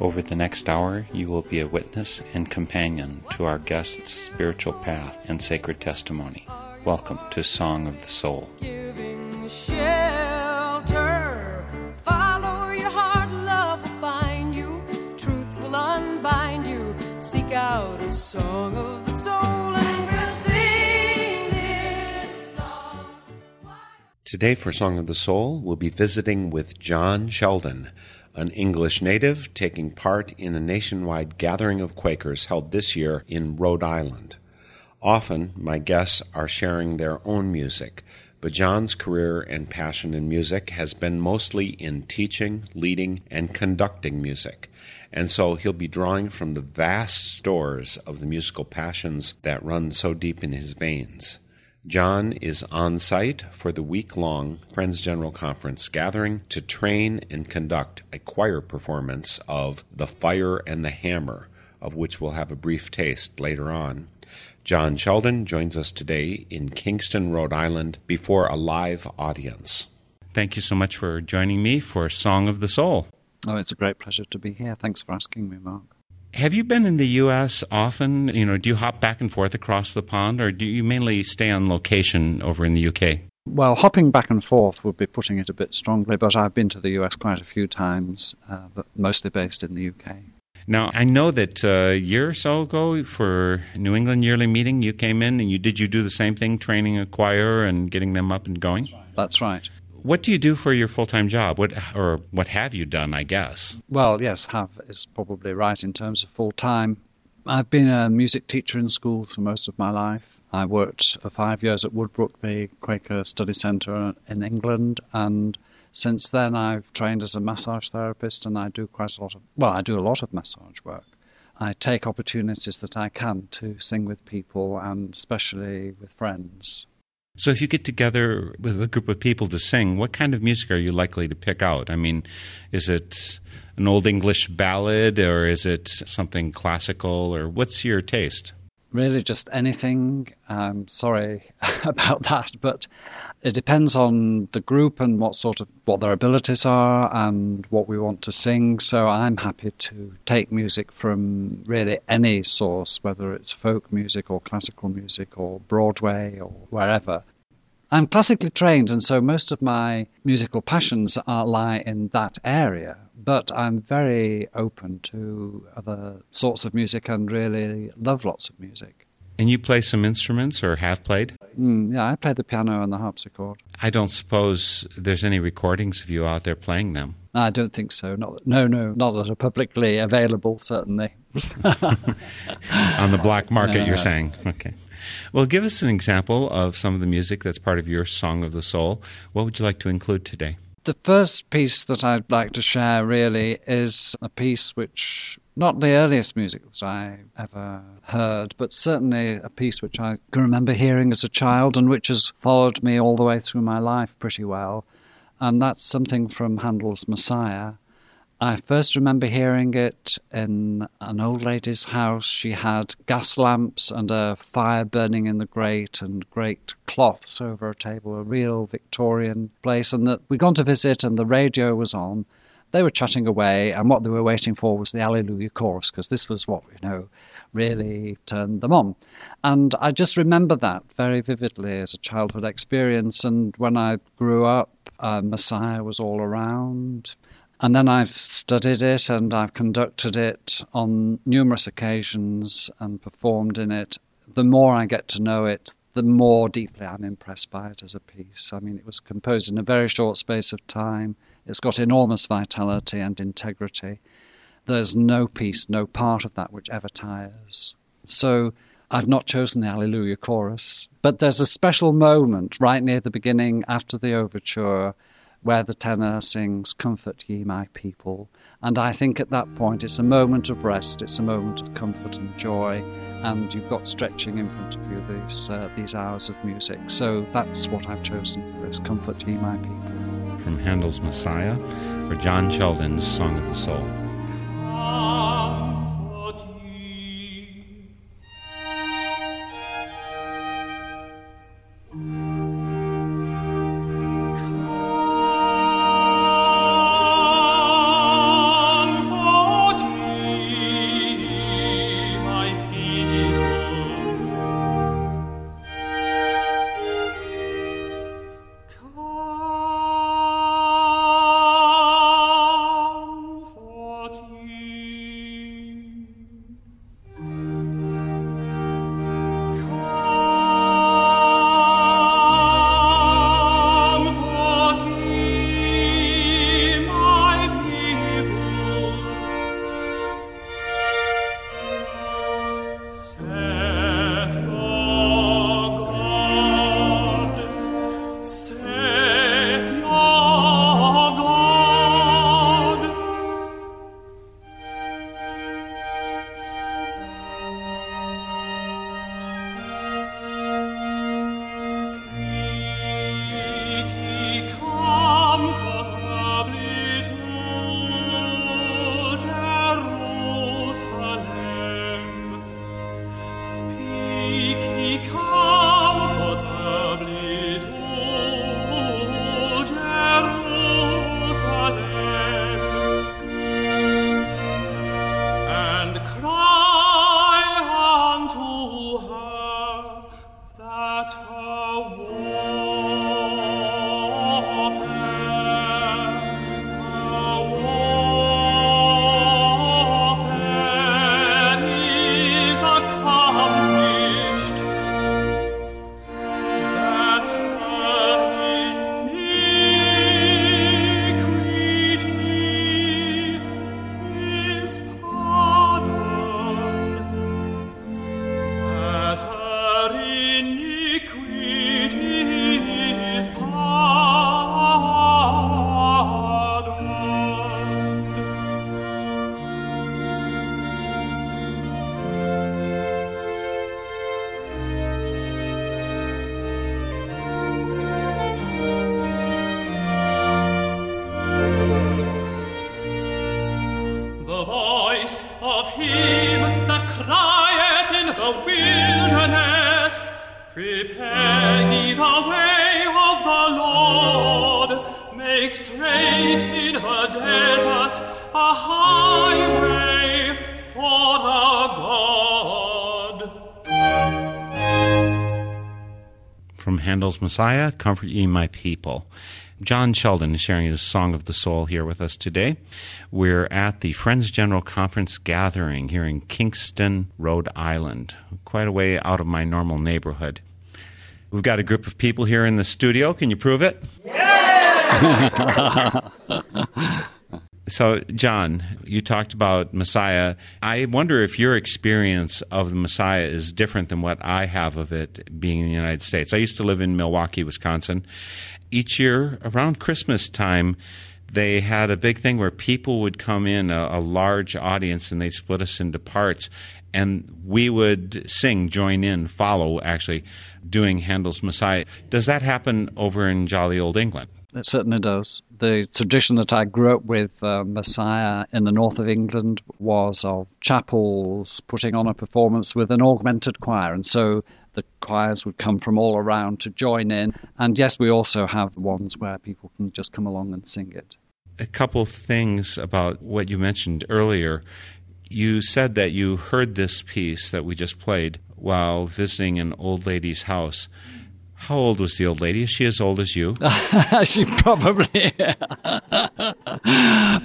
Over the next hour, you will be a witness and companion to our guest's spiritual path and sacred testimony. Welcome to Song of the Soul. Giving shelter. Follow your heart, love will find you. Truth will unbind you. Seek out a song of the soul and receive this song. Today, for Song of the Soul, we'll be visiting with John Sheldon, an English native taking part in a nationwide gathering of Quakers held this year in Rhode Island. Often, my guests are sharing their own music, but John's career and passion in music has been mostly in teaching, leading, and conducting music, and so he'll be drawing from the vast stores of the musical passions that run so deep in his veins. John is on site for the week long Friends General Conference gathering to train and conduct a choir performance of The Fire and the Hammer, of which we'll have a brief taste later on. John Sheldon joins us today in Kingston, Rhode Island, before a live audience. Thank you so much for joining me for Song of the Soul. Oh, it's a great pleasure to be here. Thanks for asking me, Mark. Have you been in the U.S. often? You know, do you hop back and forth across the pond, or do you mainly stay on location over in the UK? Well, hopping back and forth would be putting it a bit strongly, but I've been to the US quite a few times, uh, but mostly based in the UK. Now, I know that uh, a year or so ago for New England Yearly Meeting, you came in and you did you do the same thing, training a choir and getting them up and going? That's right. What do you do for your full time job? What or what have you done? I guess. Well, yes, have is probably right in terms of full time. I've been a music teacher in school for most of my life. I worked for five years at Woodbrooke, the Quaker Study Centre in England, and since then I've trained as a massage therapist and I do quite a lot of, well, I do a lot of massage work. I take opportunities that I can to sing with people and especially with friends. So, if you get together with a group of people to sing, what kind of music are you likely to pick out? I mean, is it an old English ballad or is it something classical or what's your taste? Really, just anything. I'm sorry about that, but it depends on the group and what sort of what their abilities are and what we want to sing. So I'm happy to take music from really any source, whether it's folk music or classical music or Broadway or wherever. I'm classically trained, and so most of my musical passions are, lie in that area. But I'm very open to other sorts of music and really love lots of music. And you play some instruments or have played? Mm, yeah, I play the piano and the harpsichord. I don't suppose there's any recordings of you out there playing them. I don't think so. Not, no, no, not that are publicly available, certainly. On the black market, No, you're no. saying? Okay. Well, give us an example of some of the music that's part of your Song of the Soul. What would you like to include today? The first piece that I'd like to share really is a piece which, not the earliest music that I ever heard, but certainly a piece which I can remember hearing as a child and which has followed me all the way through my life pretty well. And that's something from Handel's Messiah. I first remember hearing it in an old lady's house. She had gas lamps and a fire burning in the grate and great cloths over a table, a real Victorian place. And that we'd gone to visit and the radio was on. They were chatting away, and what they were waiting for was the Alleluia chorus, because this was what, you know, really turned them on. And I just remember that very vividly as a childhood experience. And when I grew up, uh, Messiah was all around. And then I've studied it and I've conducted it on numerous occasions and performed in it. The more I get to know it, the more deeply I'm impressed by it as a piece. I mean, it was composed in a very short space of time. It's got enormous vitality and integrity. There's no piece, no part of that which ever tires. So I've not chosen the Alleluia chorus, but there's a special moment right near the beginning after the overture where the tenor sings, Comfort ye my people. And I think at that point it's a moment of rest, it's a moment of comfort and joy, and you've got stretching in front of you these, uh, these hours of music. So that's what I've chosen for this, Comfort ye my people. From Handel's Messiah for John Sheldon's Song of the Soul. Messiah, Comfort Ye My People. John Sheldon is sharing his Song of the Soul here with us today. We're at the Friends General Conference gathering here in Kingston, Rhode Island, quite a way out of my normal neighborhood. We've got a group of people here in the studio. Can you prove it? Yeah! so, John, you talked about Messiah. I wonder if your experience of the Messiah is different than what I have of it being in the United States. I used to live in Milwaukee, Wisconsin. Each year around Christmas time, they had a big thing where people would come in, a, a large audience, and they split us into parts. And we would sing, join in, follow, actually, doing Handel's Messiah. Does that happen over in jolly old England? It certainly does. The tradition that I grew up with, uh, Messiah in the north of England, was of chapels putting on a performance with an augmented choir. And so the choirs would come from all around to join in. And yes, we also have ones where people can just come along and sing it. A couple things about what you mentioned earlier. You said that you heard this piece that we just played while visiting an old lady's house. How old was the old lady? Is she as old as you? she probably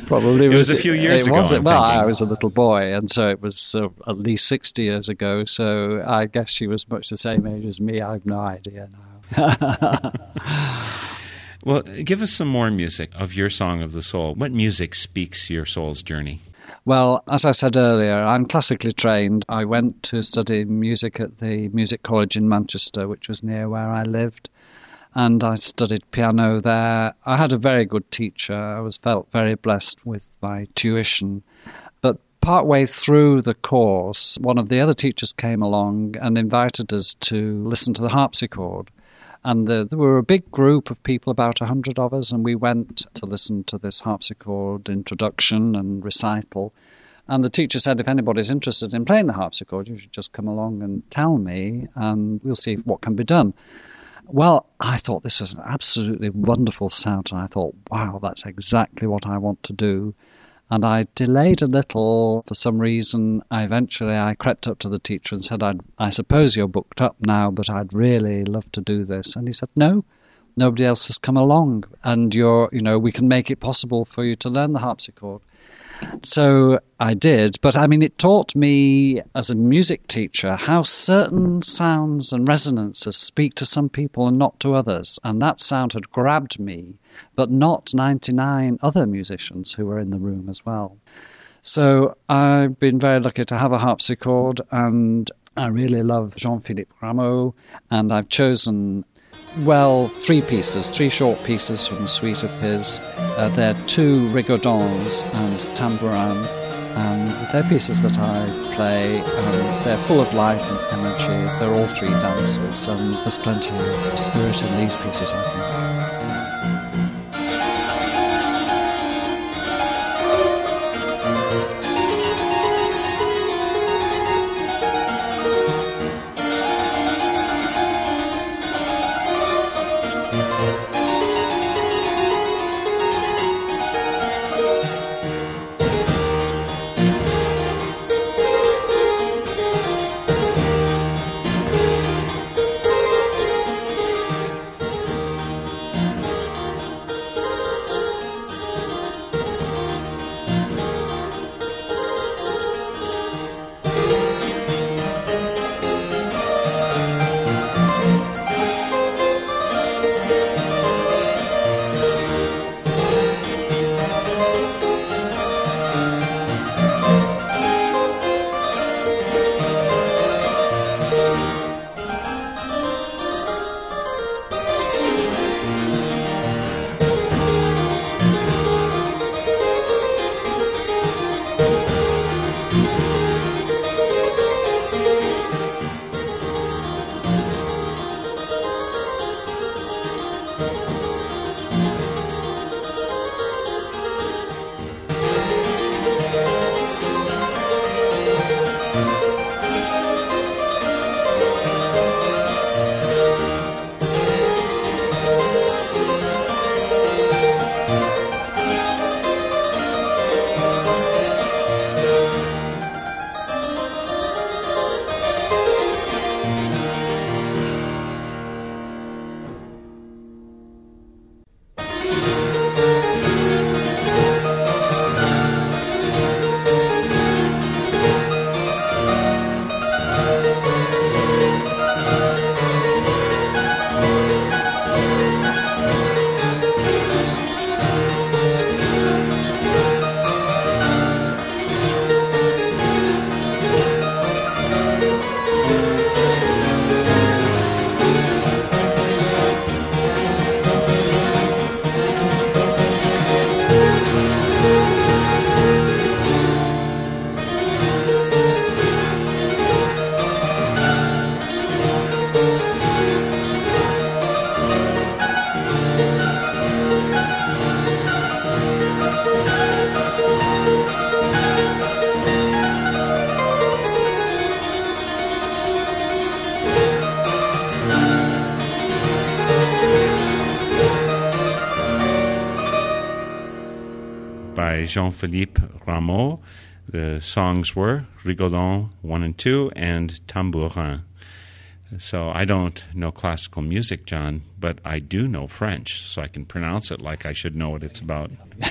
probably it was, was, a few years it ago. Was, well, thinking. I was a little boy, and so it was uh, at least sixty years ago. So I guess she was much the same age as me. I have no idea now. well, give us some more music of your song of the soul. What music speaks your soul's journey? Well, as I said earlier, I'm classically trained. I went to study music at the Music College in Manchester, which was near where I lived. and I studied piano there. I had a very good teacher. I was felt very blessed with my tuition. But partway through the course, one of the other teachers came along and invited us to listen to the harpsichord. And the, there were a big group of people, about a hundred of us, and we went to listen to this harpsichord introduction and recital. And the teacher said, if anybody's interested in playing the harpsichord, you should just come along and tell me, and we'll see what can be done. Well, I thought this was an absolutely wonderful sound, and I thought, wow, that's exactly what I want to do. And I delayed a little for some reason. I eventually I crept up to the teacher and said, I'd, I suppose you're booked up now, but I'd really love to do this. And he said, No, nobody else has come along, and you're, you know, we can make it possible for you to learn the harpsichord. So I did, but I mean, it taught me as a music teacher how certain sounds and resonances speak to some people and not to others. And that sound had grabbed me, but not 99 other musicians who were in the room as well. So I've been very lucky to have a harpsichord, and I really love Jean Philippe Rameau, and I've chosen well, three pieces, three short pieces from suite of his. Uh, they're two rigaudons and tambourin, and they're pieces that I play. and they're full of life and energy. They're all three dances, and there's plenty of spirit in these pieces, I think. Jean Philippe Rameau. The songs were Rigaudon 1 and 2 and Tambourin. So I don't know classical music, John, but I do know French, so I can pronounce it like I should know what it's about.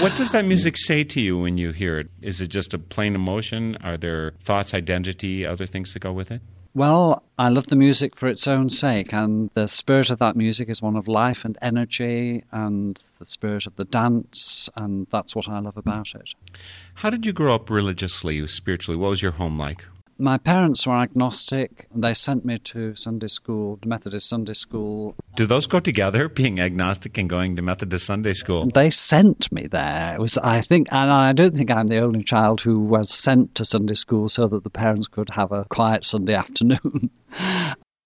What does that music say to you when you hear it? Is it just a plain emotion? Are there thoughts, identity, other things that go with it? Well, I love the music for its own sake, and the spirit of that music is one of life and energy, and the spirit of the dance, and that's what I love about it. How did you grow up religiously, spiritually? What was your home like? My parents were agnostic. They sent me to Sunday school, the Methodist Sunday school. Do those go together, being agnostic and going to Methodist Sunday school? They sent me there. It was, I think, and I don't think I'm the only child who was sent to Sunday school so that the parents could have a quiet Sunday afternoon.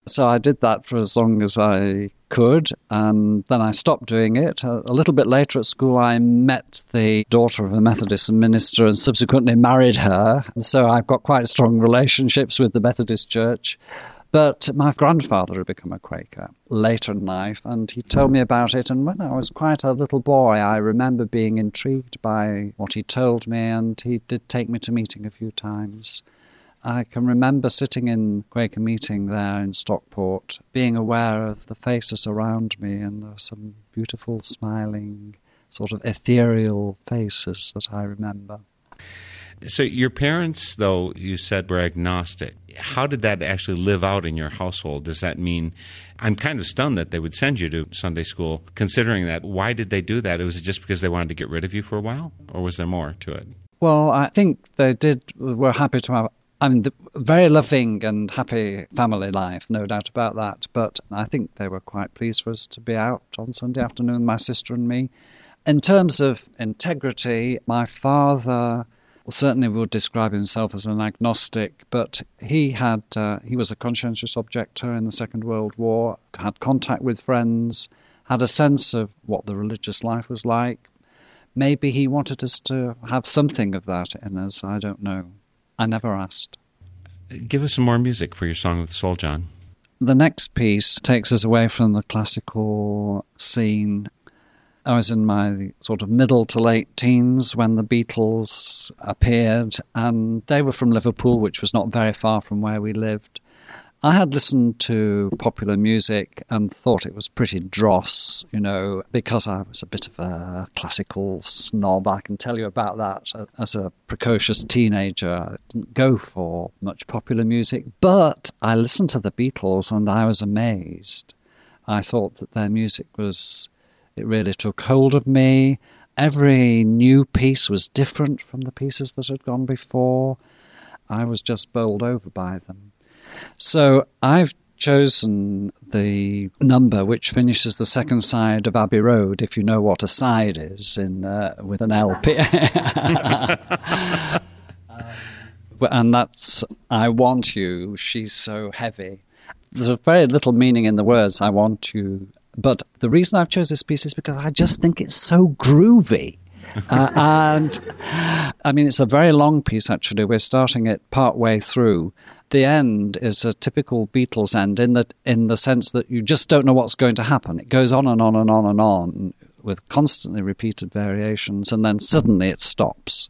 So I did that for as long as I could, and then I stopped doing it. A, little bit later at school, I met the daughter of a Methodist minister and subsequently married her. So I've got quite strong relationships with the Methodist Church. But my grandfather had become a Quaker later in life, and he told me about it. And when I was quite a little boy, I remember being intrigued by what he told me, and he did take me to meeting a few times. I can remember sitting in Quaker meeting there in Stockport, being aware of the faces around me, and there were some beautiful, smiling, sort of ethereal faces that I remember. So, your parents, though you said were agnostic, how did that actually live out in your household? Does that mean I'm kind of stunned that they would send you to Sunday school, considering that? Why did they do that? Was it just because they wanted to get rid of you for a while, or was there more to it? Well, I think they did were happy to have I mean, very loving and happy family life, no doubt about that. But I think they were quite pleased for us to be out on Sunday afternoon, my sister and me. In terms of integrity, my father certainly would describe himself as an agnostic, but he had uh, he was a conscientious objector in the Second World War, had contact with friends, had a sense of what the religious life was like. Maybe he wanted us to have something of that in us. I don't know. I never asked. Give us some more music for your Song of the Soul, John. The next piece takes us away from the classical scene. I was in my sort of middle to late teens when the Beatles appeared, and they were from Liverpool, which was not very far from where we lived. I had listened to popular music and thought it was pretty dross, you know, because I was a bit of a classical snob. I can tell you about that. As a precocious teenager, I didn't go for much popular music, but I listened to the Beatles and I was amazed. I thought that their music was, it really took hold of me. Every new piece was different from the pieces that had gone before. I was just bowled over by them. So I've chosen the number which finishes the second side of Abbey Road, if you know what a side is in uh, with an LP. and that's I want you. She's so heavy. There's very little meaning in the words I want you, but the reason I've chosen this piece is because I just think it's so groovy. uh, and I mean, it's a very long piece actually. We're starting it part way through, the end is a typical Beatles end in the in the sense that you just don't know what's going to happen. It goes on and on and on and on with constantly repeated variations, and then suddenly it stops.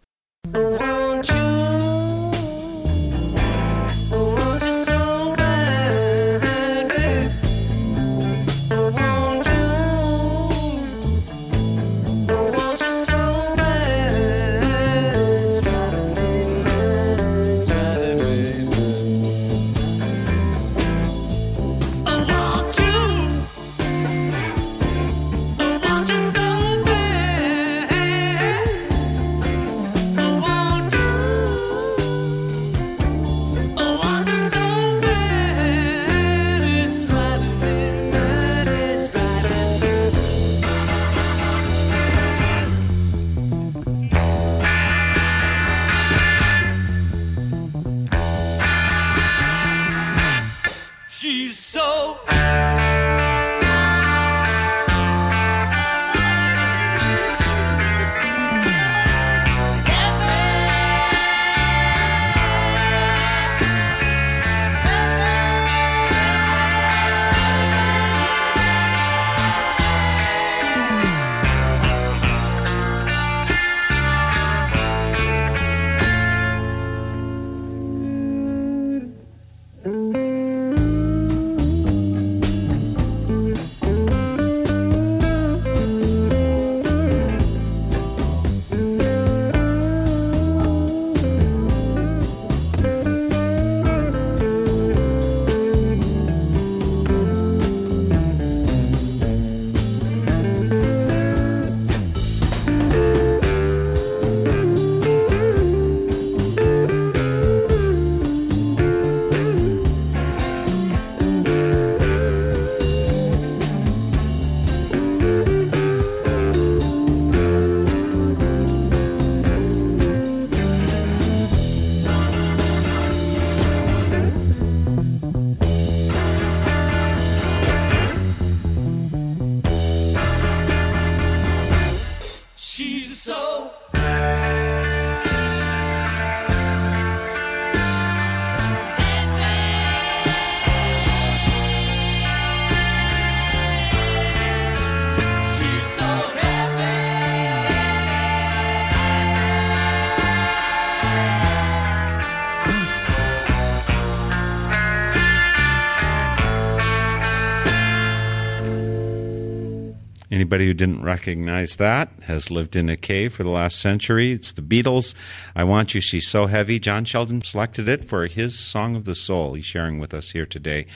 Anybody who didn't recognize that has lived in a cave for the last century. It's the Beatles. I Want You, She's So Heavy. John Sheldon selected it for his Song of the Soul. He's sharing with us here today.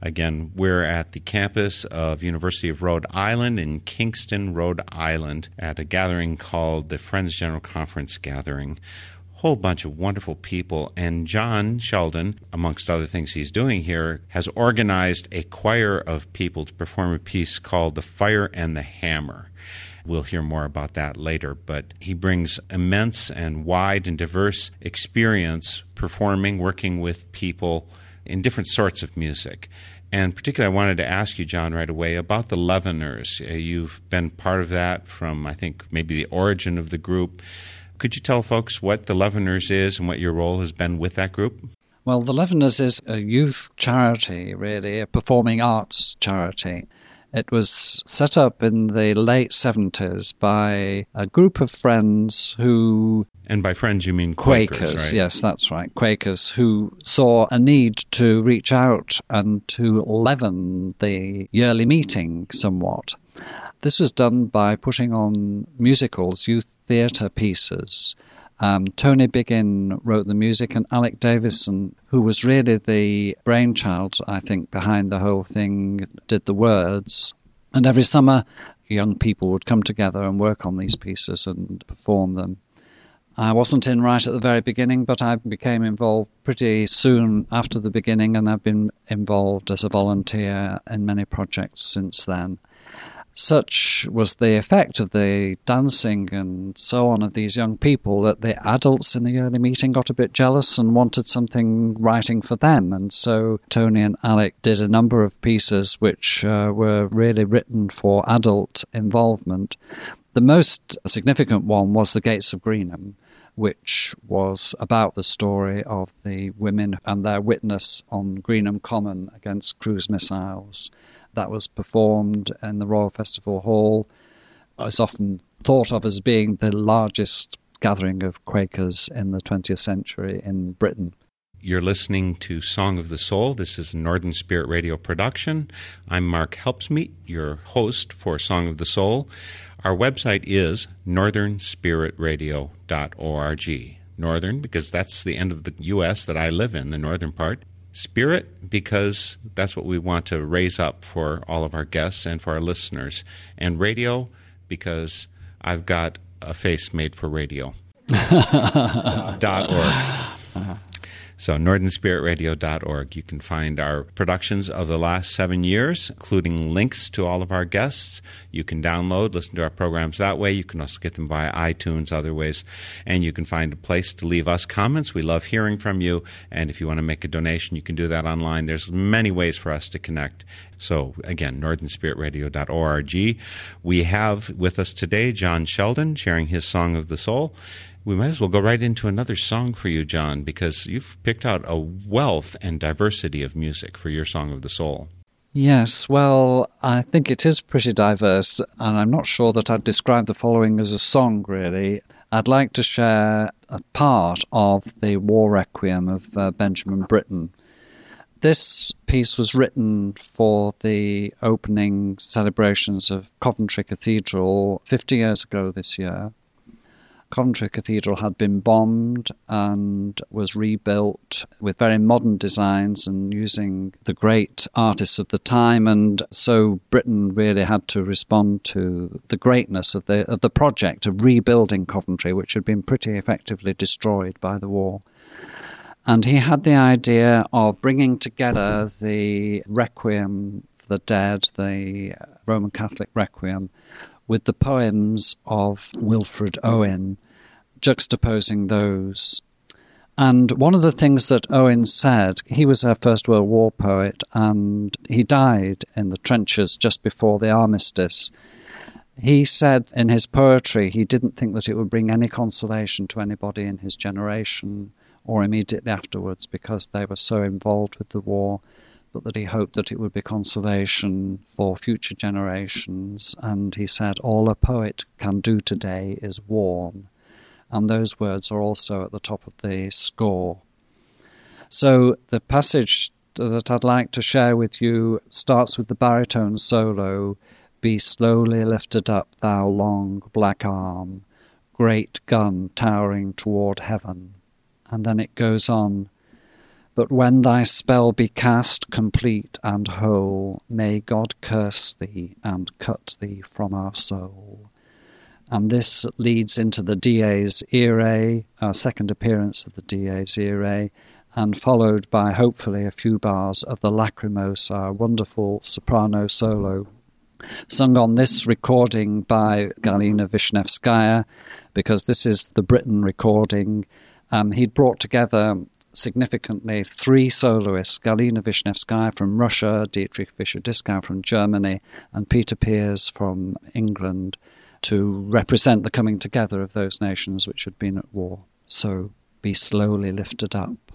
Again, we're at the campus of University of Rhode Island in Kingston, Rhode Island at a gathering called the Friends General Conference Gathering whole bunch of wonderful people. And John Sheldon, amongst other things he's doing here, has organized a choir of people to perform a piece called The Fire and the Hammer. We'll hear more about that later, but he brings immense and wide and diverse experience performing, working with people in different sorts of music. And particularly, I wanted to ask you, John, right away about the Leaveners. Uh, you've been part of that from, I think, maybe the origin of the group. Could you tell folks what the Leaveners is and what your role has been with that group? Well, the Leaveners is a youth charity, really, a performing arts charity. It was set up in the late 70s by a group of friends who. And by friends, you mean Quakers, Quakers right? yes, that's right. Quakers who saw a need to reach out and to leaven the yearly meeting somewhat. This was done by putting on musicals, youth theatre pieces. Um, Tony Biggin wrote the music, and Alec Davison, who was really the brainchild, I think, behind the whole thing, did the words. And every summer, young people would come together and work on these pieces and perform them. I wasn't in right at the very beginning, but I became involved pretty soon after the beginning, and I've been involved as a volunteer in many projects since then. Such was the effect of the dancing and so on of these young people that the adults in the early meeting got a bit jealous and wanted something writing for them. And so Tony and Alec did a number of pieces which uh, were really written for adult involvement. The most significant one was The Gates of Greenham which was about the story of the women and their witness on Greenham Common against cruise missiles that was performed in the Royal Festival Hall. It's often thought of as being the largest gathering of Quakers in the 20th century in Britain. You're listening to Song of the Soul. This is Northern Spirit Radio production. I'm Mark Helpsmeet, your host for Song of the Soul. Our website is northernspiritradio.org. Northern, because that's the end of the U.S. that I live in, the northern part. Spirit, because that's what we want to raise up for all of our guests and for our listeners. And radio, because I've got a face made for radio. dot org. So, northernspiritradio.org. You can find our productions of the last seven years, including links to all of our guests. You can download, listen to our programs that way. You can also get them via iTunes, other ways. And you can find a place to leave us comments. We love hearing from you. And if you want to make a donation, you can do that online. There's many ways for us to connect. So, again, northernspiritradio.org. We have with us today John Sheldon sharing his Song of the Soul. We might as well go right into another song for you, John, because you've picked out a wealth and diversity of music for your Song of the Soul. Yes, well, I think it is pretty diverse, and I'm not sure that I'd describe the following as a song, really. I'd like to share a part of the War Requiem of uh, Benjamin Britten. This piece was written for the opening celebrations of Coventry Cathedral 50 years ago this year. Coventry Cathedral had been bombed and was rebuilt with very modern designs and using the great artists of the time. And so Britten really had to respond to the greatness of the, of the project of rebuilding Coventry, which had been pretty effectively destroyed by the war. And he had the idea of bringing together the Requiem for the Dead, the Roman Catholic Requiem, with the poems of Wilfred Owen, juxtaposing those. And one of the things that Owen said, he was a First World War poet and he died in the trenches just before the armistice. He said in his poetry he didn't think that it would bring any consolation to anybody in his generation or immediately afterwards because they were so involved with the war but that he hoped that it would be consolation for future generations. And he said, All a poet can do today is warn. And those words are also at the top of the score. So the passage that I'd like to share with you starts with the baritone solo Be slowly lifted up, thou long black arm, great gun towering toward heaven. And then it goes on. But when thy spell be cast complete and whole, may God curse thee and cut thee from our soul. And this leads into the Dies Irae, our second appearance of the Dies Irae, and followed by hopefully a few bars of the Lacrimosa, our wonderful soprano solo, sung on this recording by Galina Vishnevskaya, because this is the Britten recording. Um, he'd brought together significantly three soloists Galina Vishnevskaya from Russia, Dietrich Fischer Dieskau from Germany, and Peter Pears from England to represent the coming together of those nations which had been at war. So be slowly lifted up.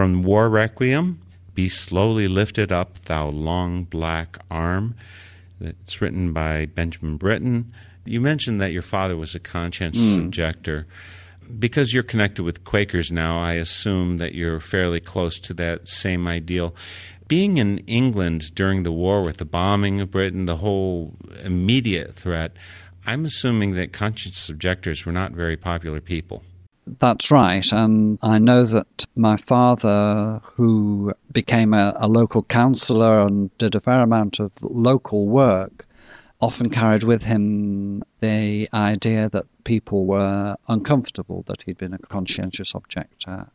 From War Requiem, Be Slowly Lifted Up, Thou Long Black Arm. It's written by Benjamin Britten. You mentioned that your father was a conscientious hmm. objector. Because you're connected with Quakers now, I assume that you're fairly close to that same ideal. Being in England during the war with the bombing of Britain, the whole immediate threat, I'm assuming that conscientious objectors were not very popular people. That's right. And I know that my father, who became a, a local councillor and did a fair amount of local work, often carried with him the idea that people were uncomfortable that he'd been a conscientious objector.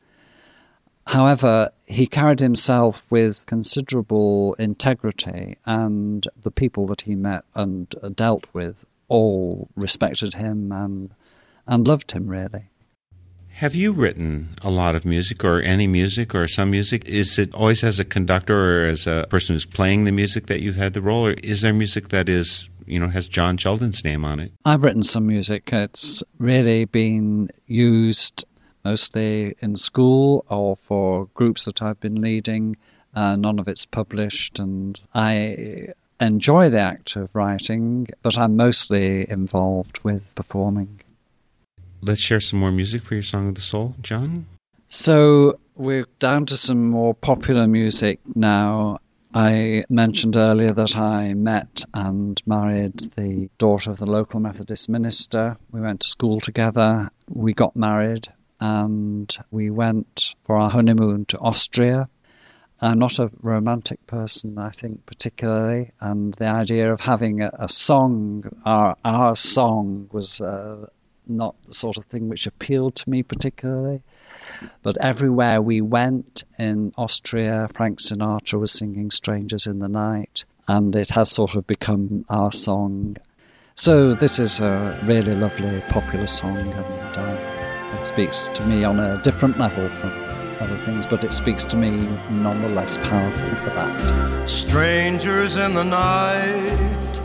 However, he carried himself with considerable integrity, and the people that he met and dealt with all respected him and and loved him really. Have you written a lot of music or any music or some music? Is it always as a conductor or as a person who's playing the music that you've had the role, or is there music that is, you know, has John Sheldon's name on it? I've written some music. It's really been used mostly in school or for groups that I've been leading. Uh, none of it's published, and I enjoy the act of writing, but I'm mostly involved with performing let's share some more music for your Song of the Soul, John. So we're down to some more popular music now. I mentioned earlier that I met and married the daughter of the local Methodist minister. We went to school together. We got married and we went for our honeymoon to Austria. I'm not a romantic person, I think, particularly, and the idea of having a, a song, our, our song, was uh, not the sort of thing which appealed to me particularly. But everywhere we went in Austria, Frank Sinatra was singing Strangers in the Night, and it has sort of become our song. So this is a really lovely, popular song, and uh, it speaks to me on a different level from other things, but it speaks to me nonetheless powerfully for that. Strangers in the night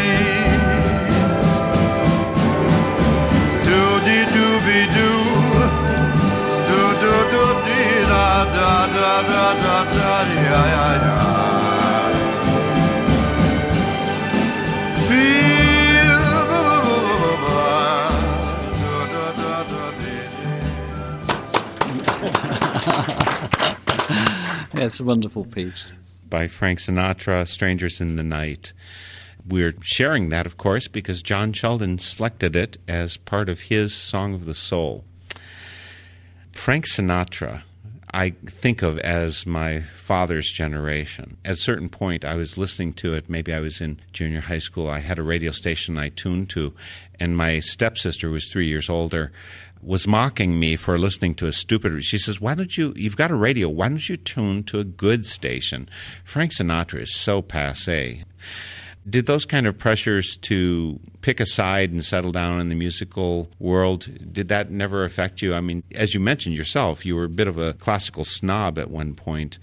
it's a wonderful piece. By Frank Sinatra, Strangers in the Night. We're sharing that, of course, because John Sheldon selected it as part of his Song of the Soul. Frank Sinatra I think of as my father's generation. At a certain point, I was listening to it. Maybe I was in junior high school. I had a radio station I tuned to, and my stepsister, who was three years older, was mocking me for listening to a stupid. She says, "Why don't you? You've got a radio. Why don't you tune to a good station?" Frank Sinatra is so passe. Did those kind of pressures to pick a side and settle down in the musical world, did that never affect you? I mean, as you mentioned yourself, you were a bit of a classical snob at one point.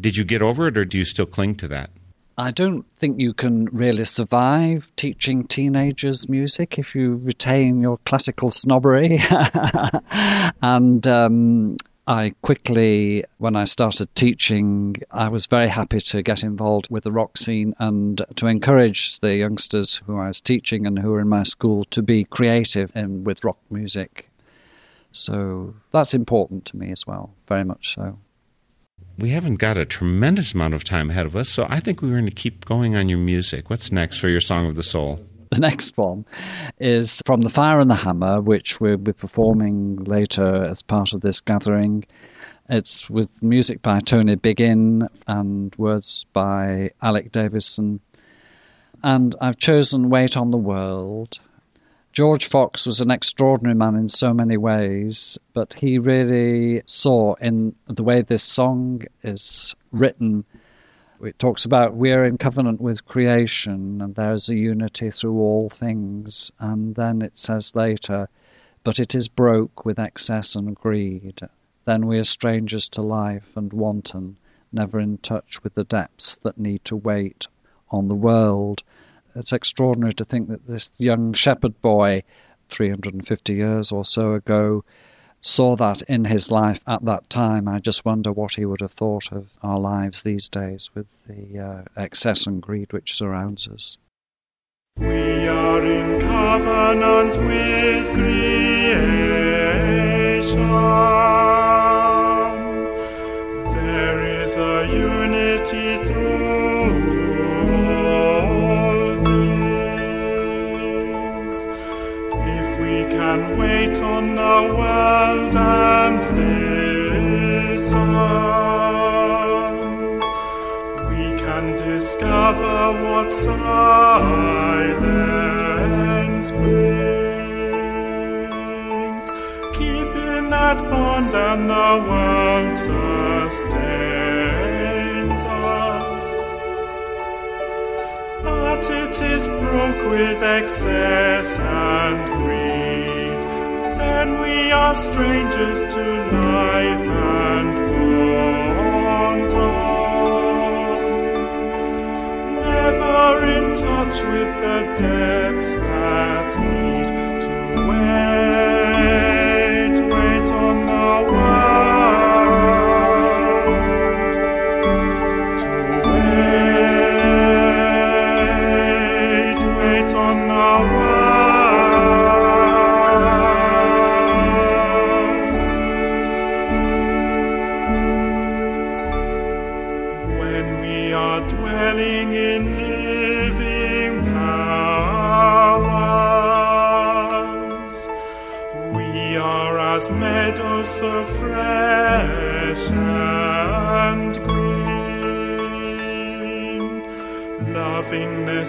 Did you get over it, or do you still cling to that? I don't think you can really survive teaching teenagers music if you retain your classical snobbery. and um, I quickly, when I started teaching, I was very happy to get involved with the rock scene and to encourage the youngsters who I was teaching and who were in my school to be creative in, with rock music. So that's important to me as well, very much so we haven't got a tremendous amount of time ahead of us, so I think we're going to keep going on your music. What's next for your Song of the Soul? The next one is from The Fire and the Hammer, which we'll be performing later as part of this gathering. It's with music by Tony Biggin and words by Alec Davison. And I've chosen Wait on the World. George Fox was an extraordinary man in so many ways, but he really saw in the way this song is written. It talks about we're in covenant with creation and there is a unity through all things. And then it says later, but it is broke with excess and greed. Then we are strangers to life and wanton, never in touch with the depths that need to wait on the world it's extraordinary to think that this young shepherd boy, 350 years or so ago, saw that in his life at that time. I just wonder what he would have thought of our lives these days with the uh, excess and greed which surrounds us. We are in covenant with creation. What silence brings. Keeping that bond and the world sustains us. But it is broke with excess and greed when we are strangers to life Never in touch with the depths that need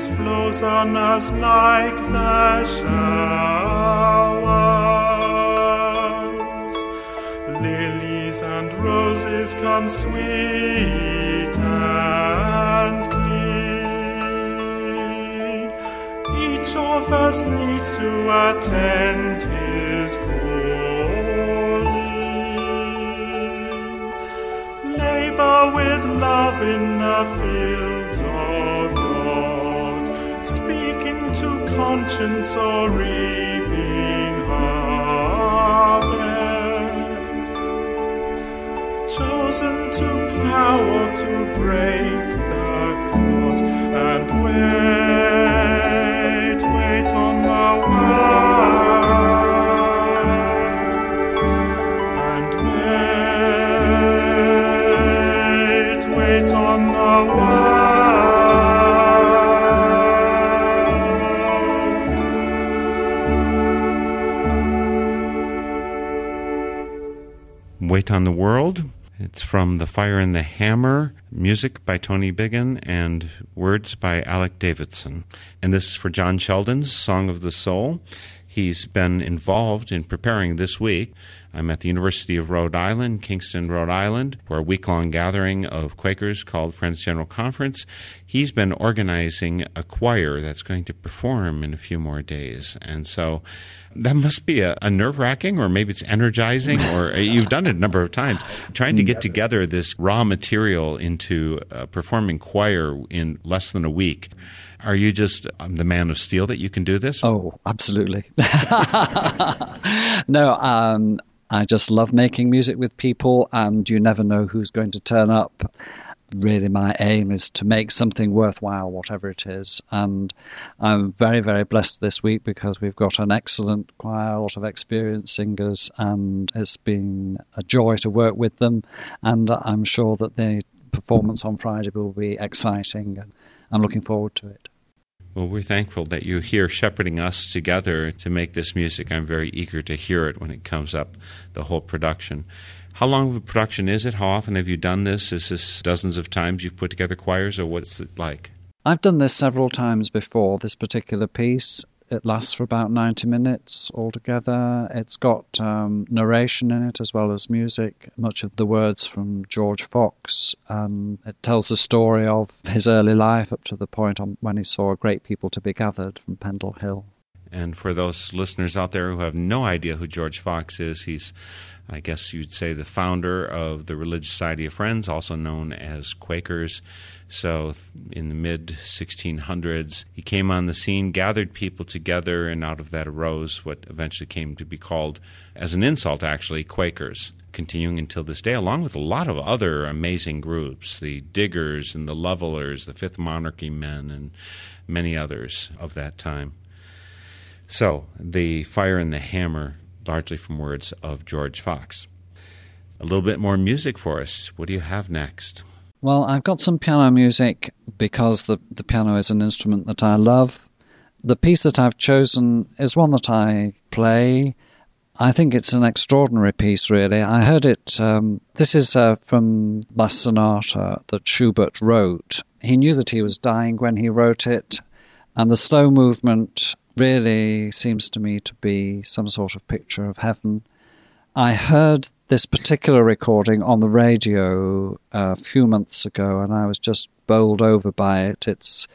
Lovingness flows on us like the showers. Lilies and roses come sweet and clean. Each of us needs to attend his calling. Labor with love in the fields conscience or reaping harvest, chosen to plow or to break Wait on the World. It's from The Fire and the Hammer, music by Tony Biggin, and words by Alec Davison. And this is for John Sheldon's Song of the Soul. He's been involved in preparing this week I'm at the University of Rhode Island, Kingston, Rhode Island, for a week long gathering of Quakers called Friends General Conference. He's been organizing a choir that's going to perform in a few more days. And so that must be a, a nerve wracking, or maybe it's energizing, or you've done it a number of times. Trying to get together this raw material into a performing choir in less than a week. Are you just um, the man of steel that you can do this? Oh, absolutely. no, um, I just love making music with people, and you never know who's going to turn up really my aim is to make something worthwhile, whatever it is. And I'm very, very blessed this week because we've got an excellent choir, a lot of experienced singers, and it's been a joy to work with them. And I'm sure that the performance on Friday will be exciting, and I'm looking forward to it. Well, we're thankful that you're here shepherding us together to make this music. I'm very eager to hear it when it comes up, the whole production. How long of a production is it? How often have you done this? Is this dozens of times you've put together choirs, or what's it like? I've done this several times before, this particular piece. It lasts for about 90 minutes altogether. It's got um, narration in it as well as music, much of the words from George Fox. And it tells the story of his early life up to the point when he saw great people to be gathered from Pendle Hill. And for those listeners out there who have no idea who George Fox is, he's I guess you'd say, the founder of the Religious Society of Friends, also known as Quakers. So, in the mid 1600s, he came on the scene, gathered people together, and out of that arose what eventually came to be called, as an insult actually, Quakers. Continuing until this day, along with a lot of other amazing groups the Diggers and the Levelers, the Fifth Monarchy Men, and many others of that time. So, the Fire and the Hammer largely from words of George Fox. A little bit more music for us. What do you have next? Well, I've got some piano music because the, the piano is an instrument that I love. The piece that I've chosen is one that I play. I think it's an extraordinary piece, really. I heard it. Um, this is uh, from La Sonata that Schubert wrote. He knew that he was dying when he wrote it, and the slow movement really seems to me to be some sort of picture of heaven. I heard this particular recording on the radio a few months ago, and I was just bowled over by it. It's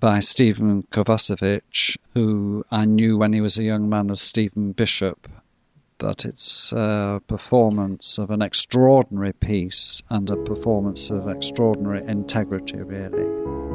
by Stephen Kovacevich, who I knew when he was a young man as Stephen Bishop. But it's a performance of an extraordinary piece and a performance of extraordinary integrity, really.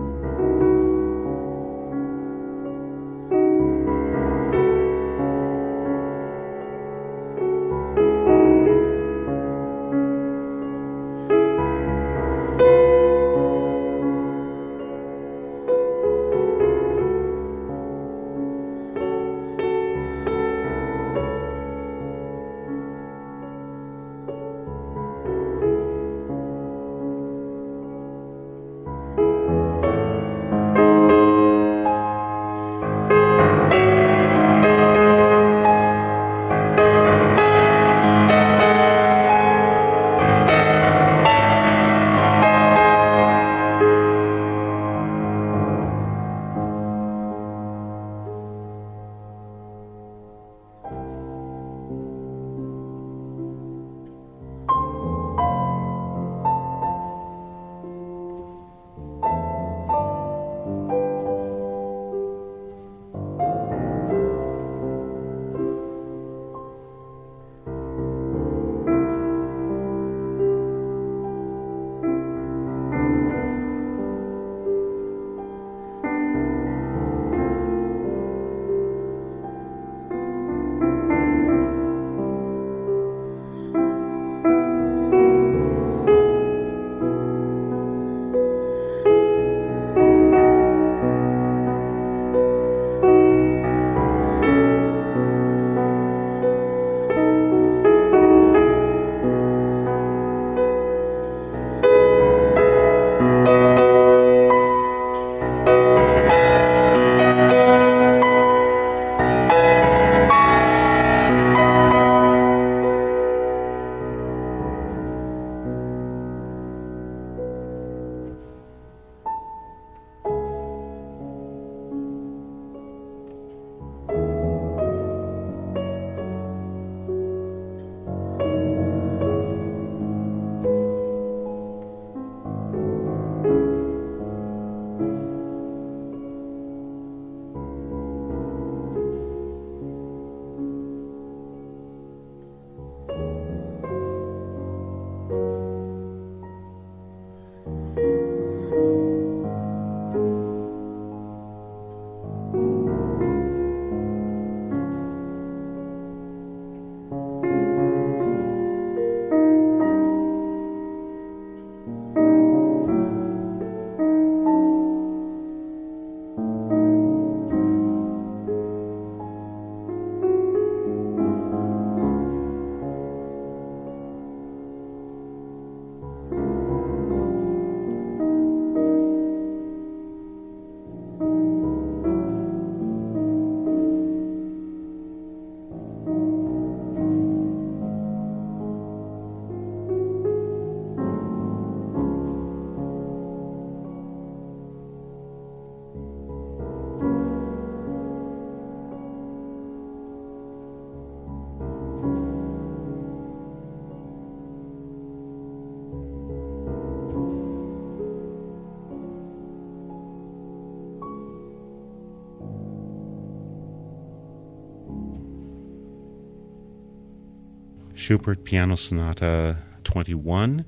Schubert Piano Sonata 21,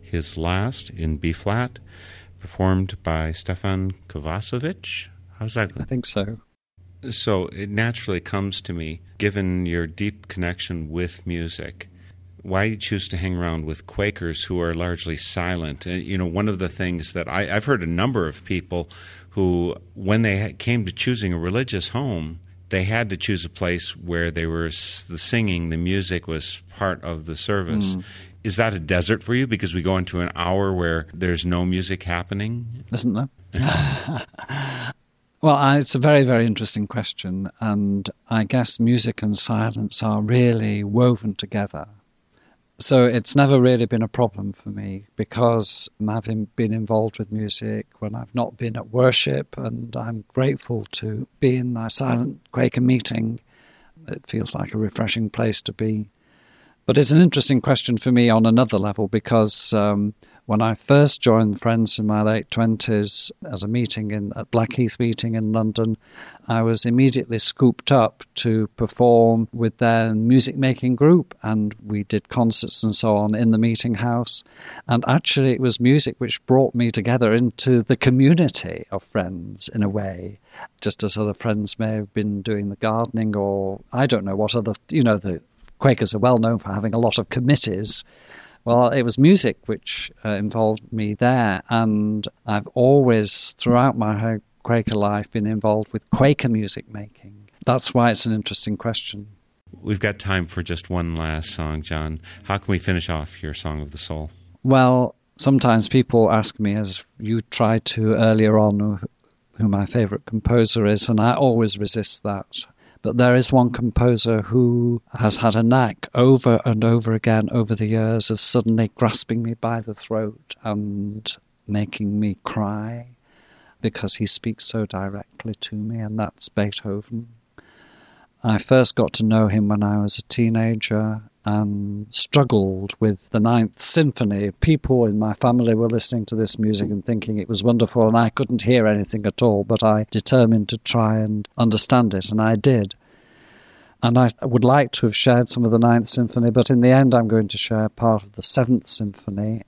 his last in B flat, performed by Stefan Kovacevich. How's that? I think so. So it naturally comes to me, given your deep connection with music, why you choose to hang around with Quakers who are largely silent. And, you know, one of the things that I, have heard a number of people who, when they came to choosing a religious home, they had to choose a place where they were the singing, the music was part of the service. Mm. Is that a desert for you? Because we go into an hour where there's no music happening? Isn't there? well, it's a very, very interesting question. And I guess music and silence are really woven together. So it's never really been a problem for me because having been involved with music when I've not been at worship, and I'm grateful to be in my silent Quaker meeting. It feels like a refreshing place to be. But it's an interesting question for me on another level because um, when I first joined Friends in my late 20s at a meeting in at Blackheath meeting in London, I was immediately scooped up to perform with their music making group and we did concerts and so on in the meeting house. And actually it was music which brought me together into the community of friends in a way just as other friends may have been doing the gardening or I don't know what other you know the Quakers are well known for having a lot of committees well, it was music which uh, involved me there, and I've always, throughout my Quaker life, been involved with Quaker music making. That's why it's an interesting question. We've got time for just one last song, John. How can we finish off your Song of the Soul? Well, sometimes people ask me, as you tried to earlier on, who my favorite composer is, and I always resist that. But there is one composer who has had a knack over and over again over the years of suddenly grasping me by the throat and making me cry because he speaks so directly to me, and that's Beethoven. I first got to know him when I was a teenager and struggled with the Ninth Symphony. People in my family were listening to this music and thinking it was wonderful, and I couldn't hear anything at all, but I determined to try and understand it, and I did. And I would like to have shared some of the Ninth Symphony, but in the end, I'm going to share part of the Seventh Symphony,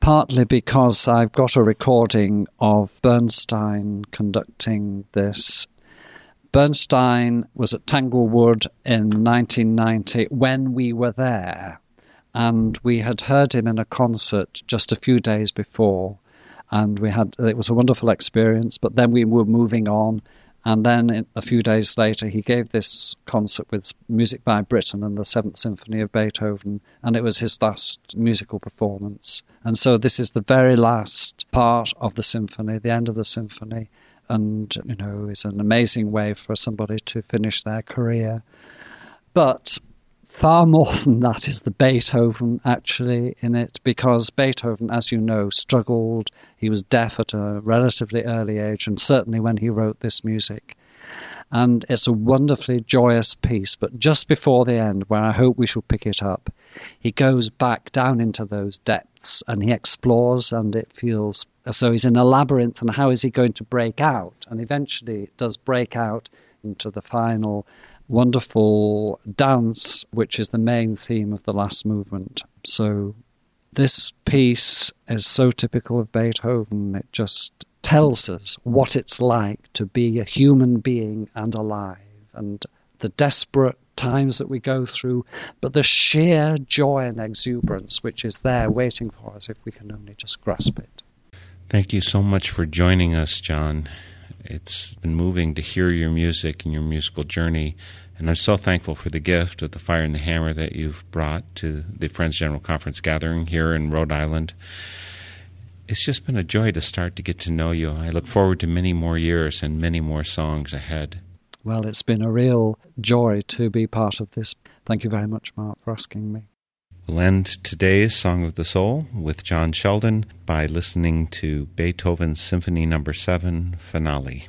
partly because I've got a recording of Bernstein conducting this Bernstein was at Tanglewood in 1990 when we were there, and we had heard him in a concert just a few days before, and we had it was a wonderful experience. But then we were moving on, and then a few days later, he gave this concert with music by Britten and the Seventh Symphony of Beethoven, and it was his last musical performance. And so, this is the very last part of the symphony, the end of the symphony and you know is an amazing way for somebody to finish their career. But far more than that is the Beethoven actually in it, because Beethoven, as you know, struggled. He was deaf at a relatively early age, and certainly when he wrote this music. And it's a wonderfully joyous piece, but just before the end, where I hope we shall pick it up, he goes back down into those depths and he explores, and it feels as though he's in a labyrinth. And how is he going to break out? And eventually, it does break out into the final wonderful dance, which is the main theme of the last movement. So, this piece is so typical of Beethoven. It just tells us what it's like to be a human being and alive, and the desperate times that we go through, but the sheer joy and exuberance which is there waiting for us if we can only just grasp it. Thank you so much for joining us, John. It's been moving to hear your music and your musical journey. And I'm so thankful for the gift of the Fire and the Hammer that you've brought to the Friends General Conference gathering here in Rhode Island it's just been a joy to start to get to know you. I look forward to many more years and many more songs ahead. Well, it's been a real joy to be part of this. Thank you very much, Mark, for asking me. We'll end today's Song of the Soul with John Sheldon by listening to Beethoven's Symphony Number no. 7 Finale.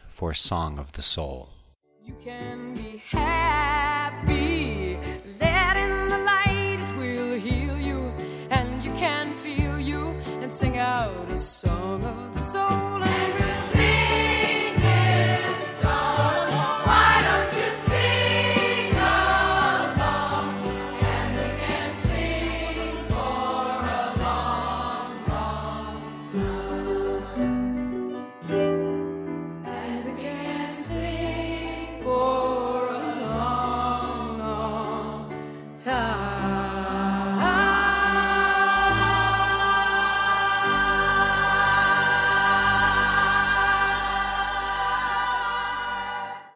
for Song of the Soul. You can be happy. Let in the light, it will heal you. And you can feel you and sing out a song of the soul.